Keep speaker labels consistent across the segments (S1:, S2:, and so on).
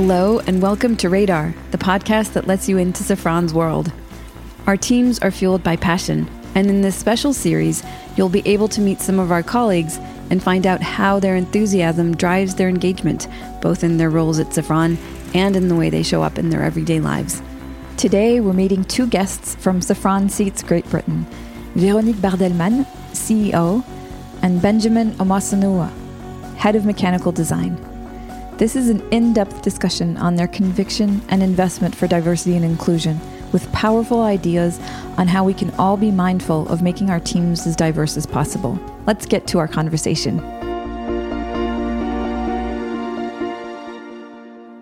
S1: Hello, and welcome to Radar, the podcast that lets you into Safran's world. Our teams are fueled by passion, and in this special series, you'll be able to meet some of our colleagues and find out how their enthusiasm drives their engagement, both in their roles at Safran and in the way they show up in their everyday lives.
S2: Today, we're meeting two guests from Safran Seats Great Britain Veronique Bardelmann, CEO, and Benjamin Omasanuwa, Head of Mechanical Design. This is an in depth discussion on their conviction and investment for diversity and inclusion, with powerful ideas on how we can all be mindful of making our teams as diverse as possible. Let's get to our conversation.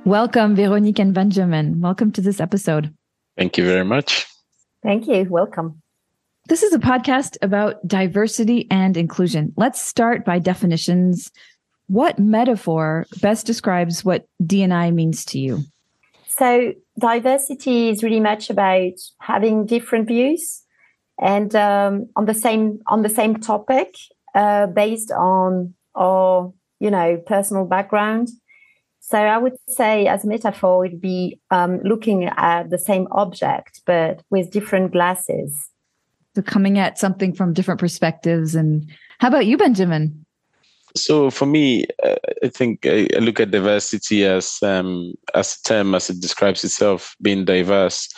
S2: Welcome, Veronique and Benjamin. Welcome to this episode.
S3: Thank you very much.
S4: Thank you. Welcome.
S1: This is a podcast about diversity and inclusion. Let's start by definitions what metaphor best describes what D&I means to you?
S4: So, diversity is really much about having different views and um, on the same on the same topic uh, based on our you know personal background. So I would say, as a metaphor, it'd be um, looking at the same object but with different glasses.
S1: So coming at something from different perspectives. And how about you, Benjamin?
S3: So for me, uh, I think I, look at diversity as um, as a term as it describes itself, being diverse.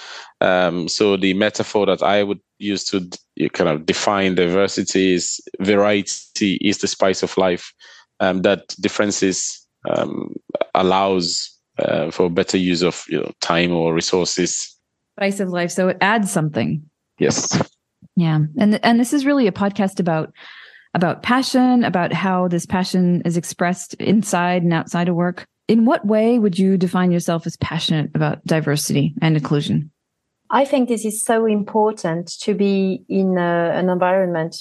S3: Um, so the metaphor that I would use to kind of define diversity is variety is the spice of life. Um, that differences um, allows uh, for better use of you know, time or resources.
S1: Spice of life. So it adds something.
S3: Yes.
S1: Yeah, and and this is really a podcast about about passion, about how this passion is expressed inside and outside of work. In what way would you define yourself as passionate about diversity and inclusion?
S4: I think this is so important to be in a, an environment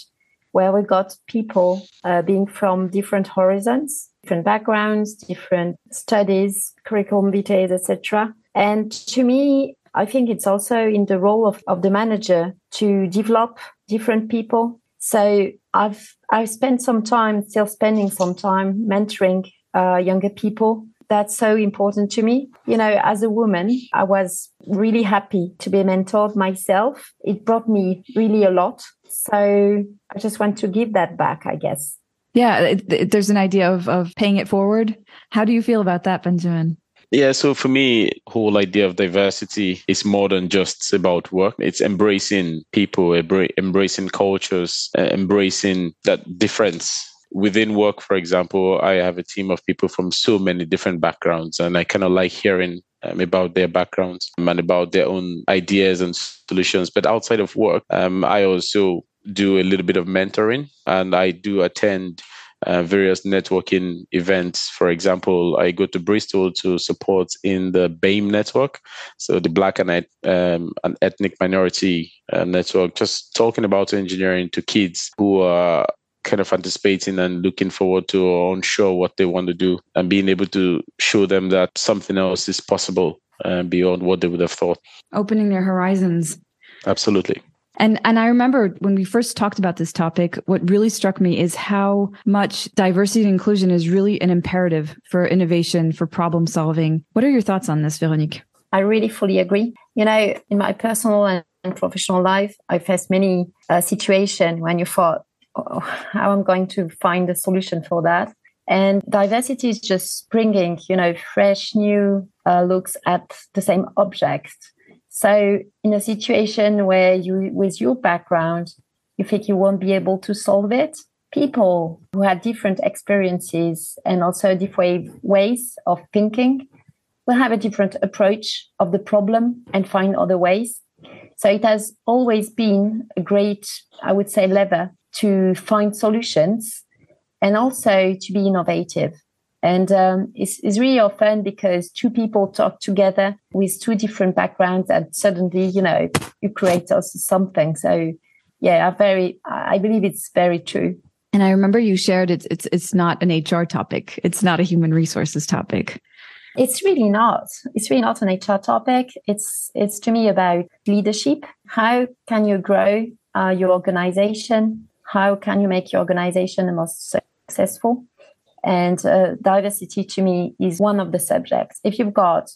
S4: where we got people uh, being from different horizons, different backgrounds, different studies, curriculum vitae, etc. And to me, I think it's also in the role of, of the manager to develop different people. So I've I've spent some time, still spending some time mentoring uh, younger people. That's so important to me. You know, as a woman, I was really happy to be mentored myself. It brought me really a lot. So I just want to give that back, I guess.
S1: Yeah, it, it, there's an idea of, of paying it forward. How do you feel about that, Benjamin?
S3: Yeah, so for me, whole idea of diversity is more than just about work. It's embracing people, embracing cultures, uh, embracing that difference. Within work, for example, I have a team of people from so many different backgrounds, and I kind of like hearing um, about their backgrounds and about their own ideas and solutions. But outside of work, um, I also do a little bit of mentoring, and I do attend uh, various networking events. For example, I go to Bristol to support in the BAME network, so the Black and, um, and ethnic minority uh, network, just talking about engineering to kids who are kind of anticipating and looking forward to or unsure what they want to do and being able to show them that something else is possible uh, beyond what they would have thought.
S1: Opening their horizons.
S3: Absolutely.
S1: And and I remember when we first talked about this topic, what really struck me is how much diversity and inclusion is really an imperative for innovation, for problem solving. What are your thoughts on this, Veronique?
S4: I really fully agree. You know, in my personal and professional life, I faced many uh, situations when you thought, oh, how I'm going to find a solution for that. And diversity is just bringing, you know, fresh, new uh, looks at the same object so in a situation where you, with your background, you think you won't be able to solve it, people who have different experiences and also different ways of thinking will have a different approach of the problem and find other ways. So it has always been a great, I would say, lever to find solutions and also to be innovative. And um, it's, it's really often because two people talk together with two different backgrounds and suddenly, you know, you create also something. So yeah, I very, I believe it's very true.
S1: And I remember you shared it's, it's, it's not an HR topic. It's not a human resources topic.
S4: It's really not. It's really not an HR topic. It's, it's to me about leadership. How can you grow uh, your organization? How can you make your organization the most successful? And uh, diversity to me is one of the subjects. If you've got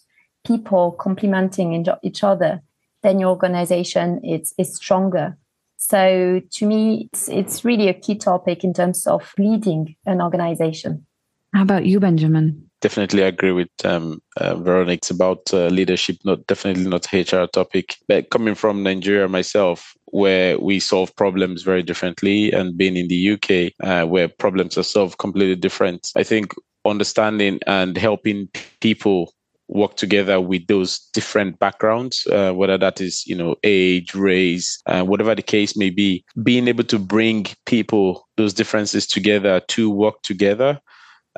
S4: people complementing each other, then your organization is, is stronger. So to me, it's, it's really a key topic in terms of leading an organization.
S1: How about you, Benjamin?
S3: Definitely agree with um, uh, Veronique. It's about uh, leadership, not definitely not HR topic. But coming from Nigeria myself, where we solve problems very differently, and being in the UK, uh, where problems are solved completely different, I think understanding and helping people work together with those different backgrounds, uh, whether that is, you know, age, race, uh, whatever the case may be, being able to bring people, those differences together to work together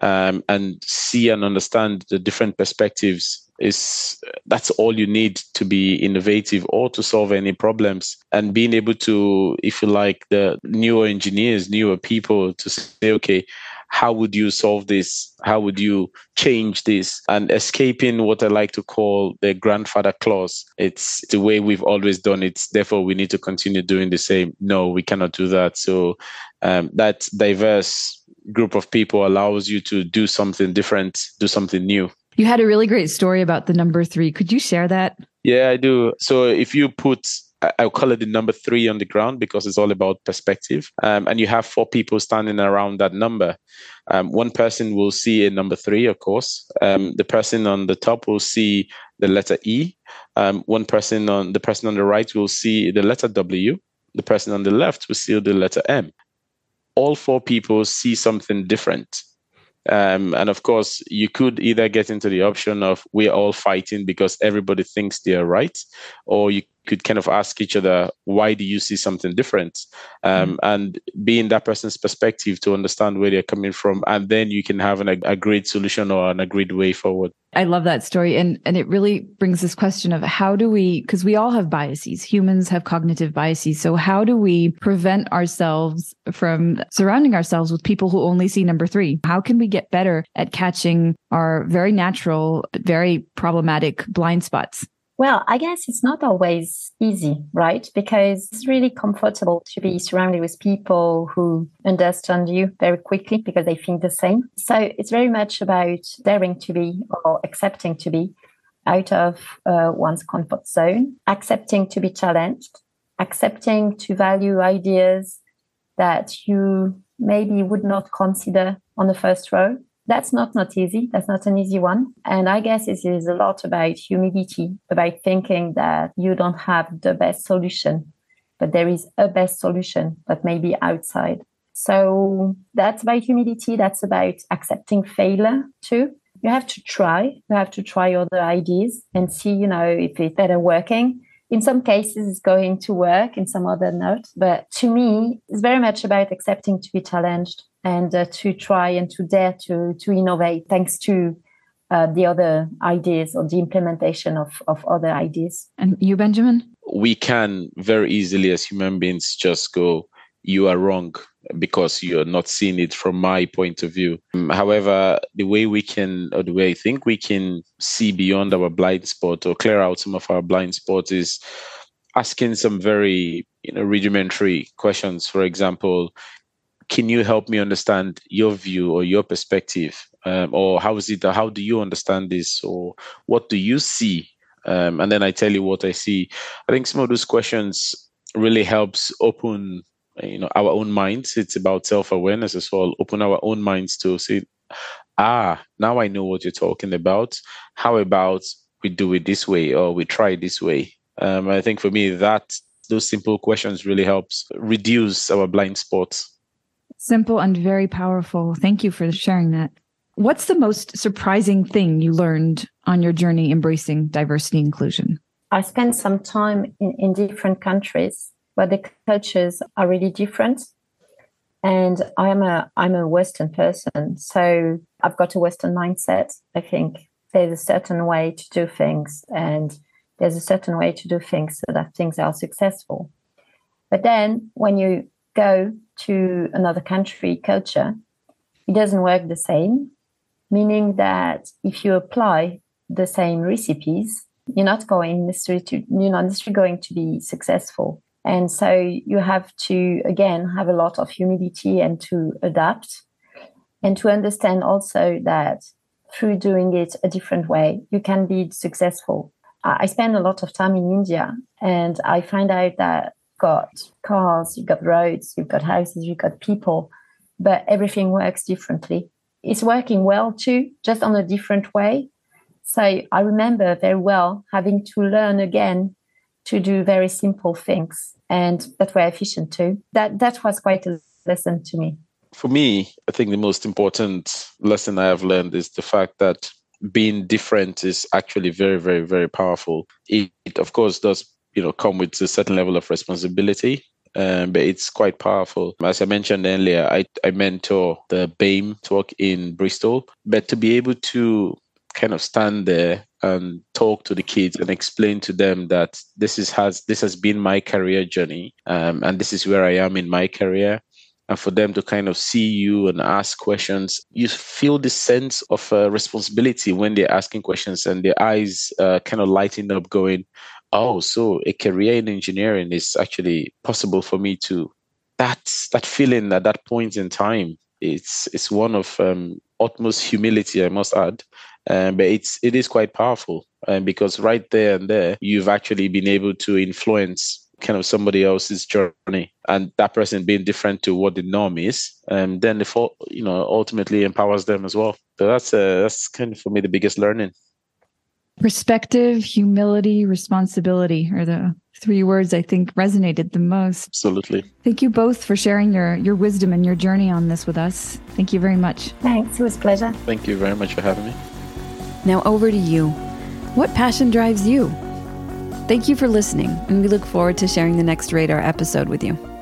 S3: um, and see and understand the different perspectives is that's all you need to be innovative or to solve any problems and being able to if you like the newer engineers newer people to say okay how would you solve this? How would you change this? And escaping what I like to call the grandfather clause. It's the way we've always done it. Therefore, we need to continue doing the same. No, we cannot do that. So um, that diverse group of people allows you to do something different, do something new.
S1: You had a really great story about the number three. Could you share that?
S3: Yeah, I do. So if you put I'll call it the number three on the ground because it's all about perspective. Um, and you have four people standing around that number. Um, one person will see a number three, of course. Um, the person on the top will see the letter E. Um, one person on the person on the right will see the letter W. The person on the left will see the letter M. All four people see something different. Um, and of course, you could either get into the option of we're all fighting because everybody thinks they're right, or you could kind of ask each other, why do you see something different? Um, mm-hmm. And be in that person's perspective to understand where they're coming from. And then you can have an agreed solution or an agreed way forward.
S1: I love that story. And, and it really brings this question of how do we, because we all have biases, humans have cognitive biases. So how do we prevent ourselves from surrounding ourselves with people who only see number three? How can we get better at catching our very natural, very problematic blind spots?
S4: Well, I guess it's not always easy, right? Because it's really comfortable to be surrounded with people who understand you very quickly because they think the same. So it's very much about daring to be or accepting to be out of uh, one's comfort zone, accepting to be challenged, accepting to value ideas that you maybe would not consider on the first row that's not not easy. That's not an easy one. And i guess it is a lot about humility about thinking that you don't have the best solution but there is a best solution that may be outside. So that's about humility. That's about accepting failure too. You have to try. You have to try other ideas and see you know if it's better working. In some cases it's going to work in some other not. But to me it's very much about accepting to be challenged and uh, to try and to dare to to innovate thanks to uh, the other ideas or the implementation of, of other ideas.
S1: And you, Benjamin?
S3: We can very easily, as human beings, just go, you are wrong because you're not seeing it from my point of view. Um, however, the way we can, or the way I think we can see beyond our blind spot or clear out some of our blind spots is asking some very you know rudimentary questions. For example, can you help me understand your view or your perspective? Um, or how is it how do you understand this? Or what do you see? Um, and then i tell you what i see. I think some of those questions really helps open you know our own minds. It's about self-awareness as well. Open our own minds to say ah now i know what you're talking about. How about we do it this way or we try this way? Um, i think for me that those simple questions really helps reduce our blind spots
S1: Simple and very powerful. Thank you for sharing that. What's the most surprising thing you learned on your journey embracing diversity inclusion?
S4: I spent some time in, in different countries where the cultures are really different. And I'm a I'm a Western person, so I've got a Western mindset. I think there's a certain way to do things, and there's a certain way to do things so that things are successful. But then when you go to another country culture, it doesn't work the same, meaning that if you apply the same recipes, you're not going necessarily to you're not necessarily going to be successful. And so you have to again have a lot of humility and to adapt. and to understand also that through doing it a different way, you can be successful. I spend a lot of time in India and I find out that got cars, you've got roads, you've got houses, you've got people, but everything works differently. It's working well too, just on a different way. So I remember very well having to learn again to do very simple things and that were efficient too. That that was quite a lesson to me.
S3: For me, I think the most important lesson I have learned is the fact that being different is actually very, very, very powerful. It, it of course does, you know, come with a certain level of responsibility. Um, but it's quite powerful. As I mentioned earlier, I, I mentor the BAME talk in Bristol, but to be able to kind of stand there and talk to the kids and explain to them that this is has this has been my career journey um, and this is where I am in my career and for them to kind of see you and ask questions you feel this sense of uh, responsibility when they're asking questions and their eyes uh, kind of lighting up going oh so a career in engineering is actually possible for me too that's that feeling at that point in time it's it's one of um, utmost humility i must add. Um, but it's it is quite powerful um, because right there and there you've actually been able to influence kind of somebody else's journey and that person being different to what the norm is and then the you know ultimately empowers them as well. So that's uh, that's kind of for me the biggest learning
S2: perspective humility responsibility are the three words i think resonated the most.
S3: Absolutely.
S2: Thank you both for sharing your your wisdom and your journey on this with us. Thank you very much.
S4: Thanks. It was a pleasure.
S3: Thank you very much for having me.
S1: Now over to you. What passion drives you? Thank you for listening, and we look forward to sharing the next Radar episode with you.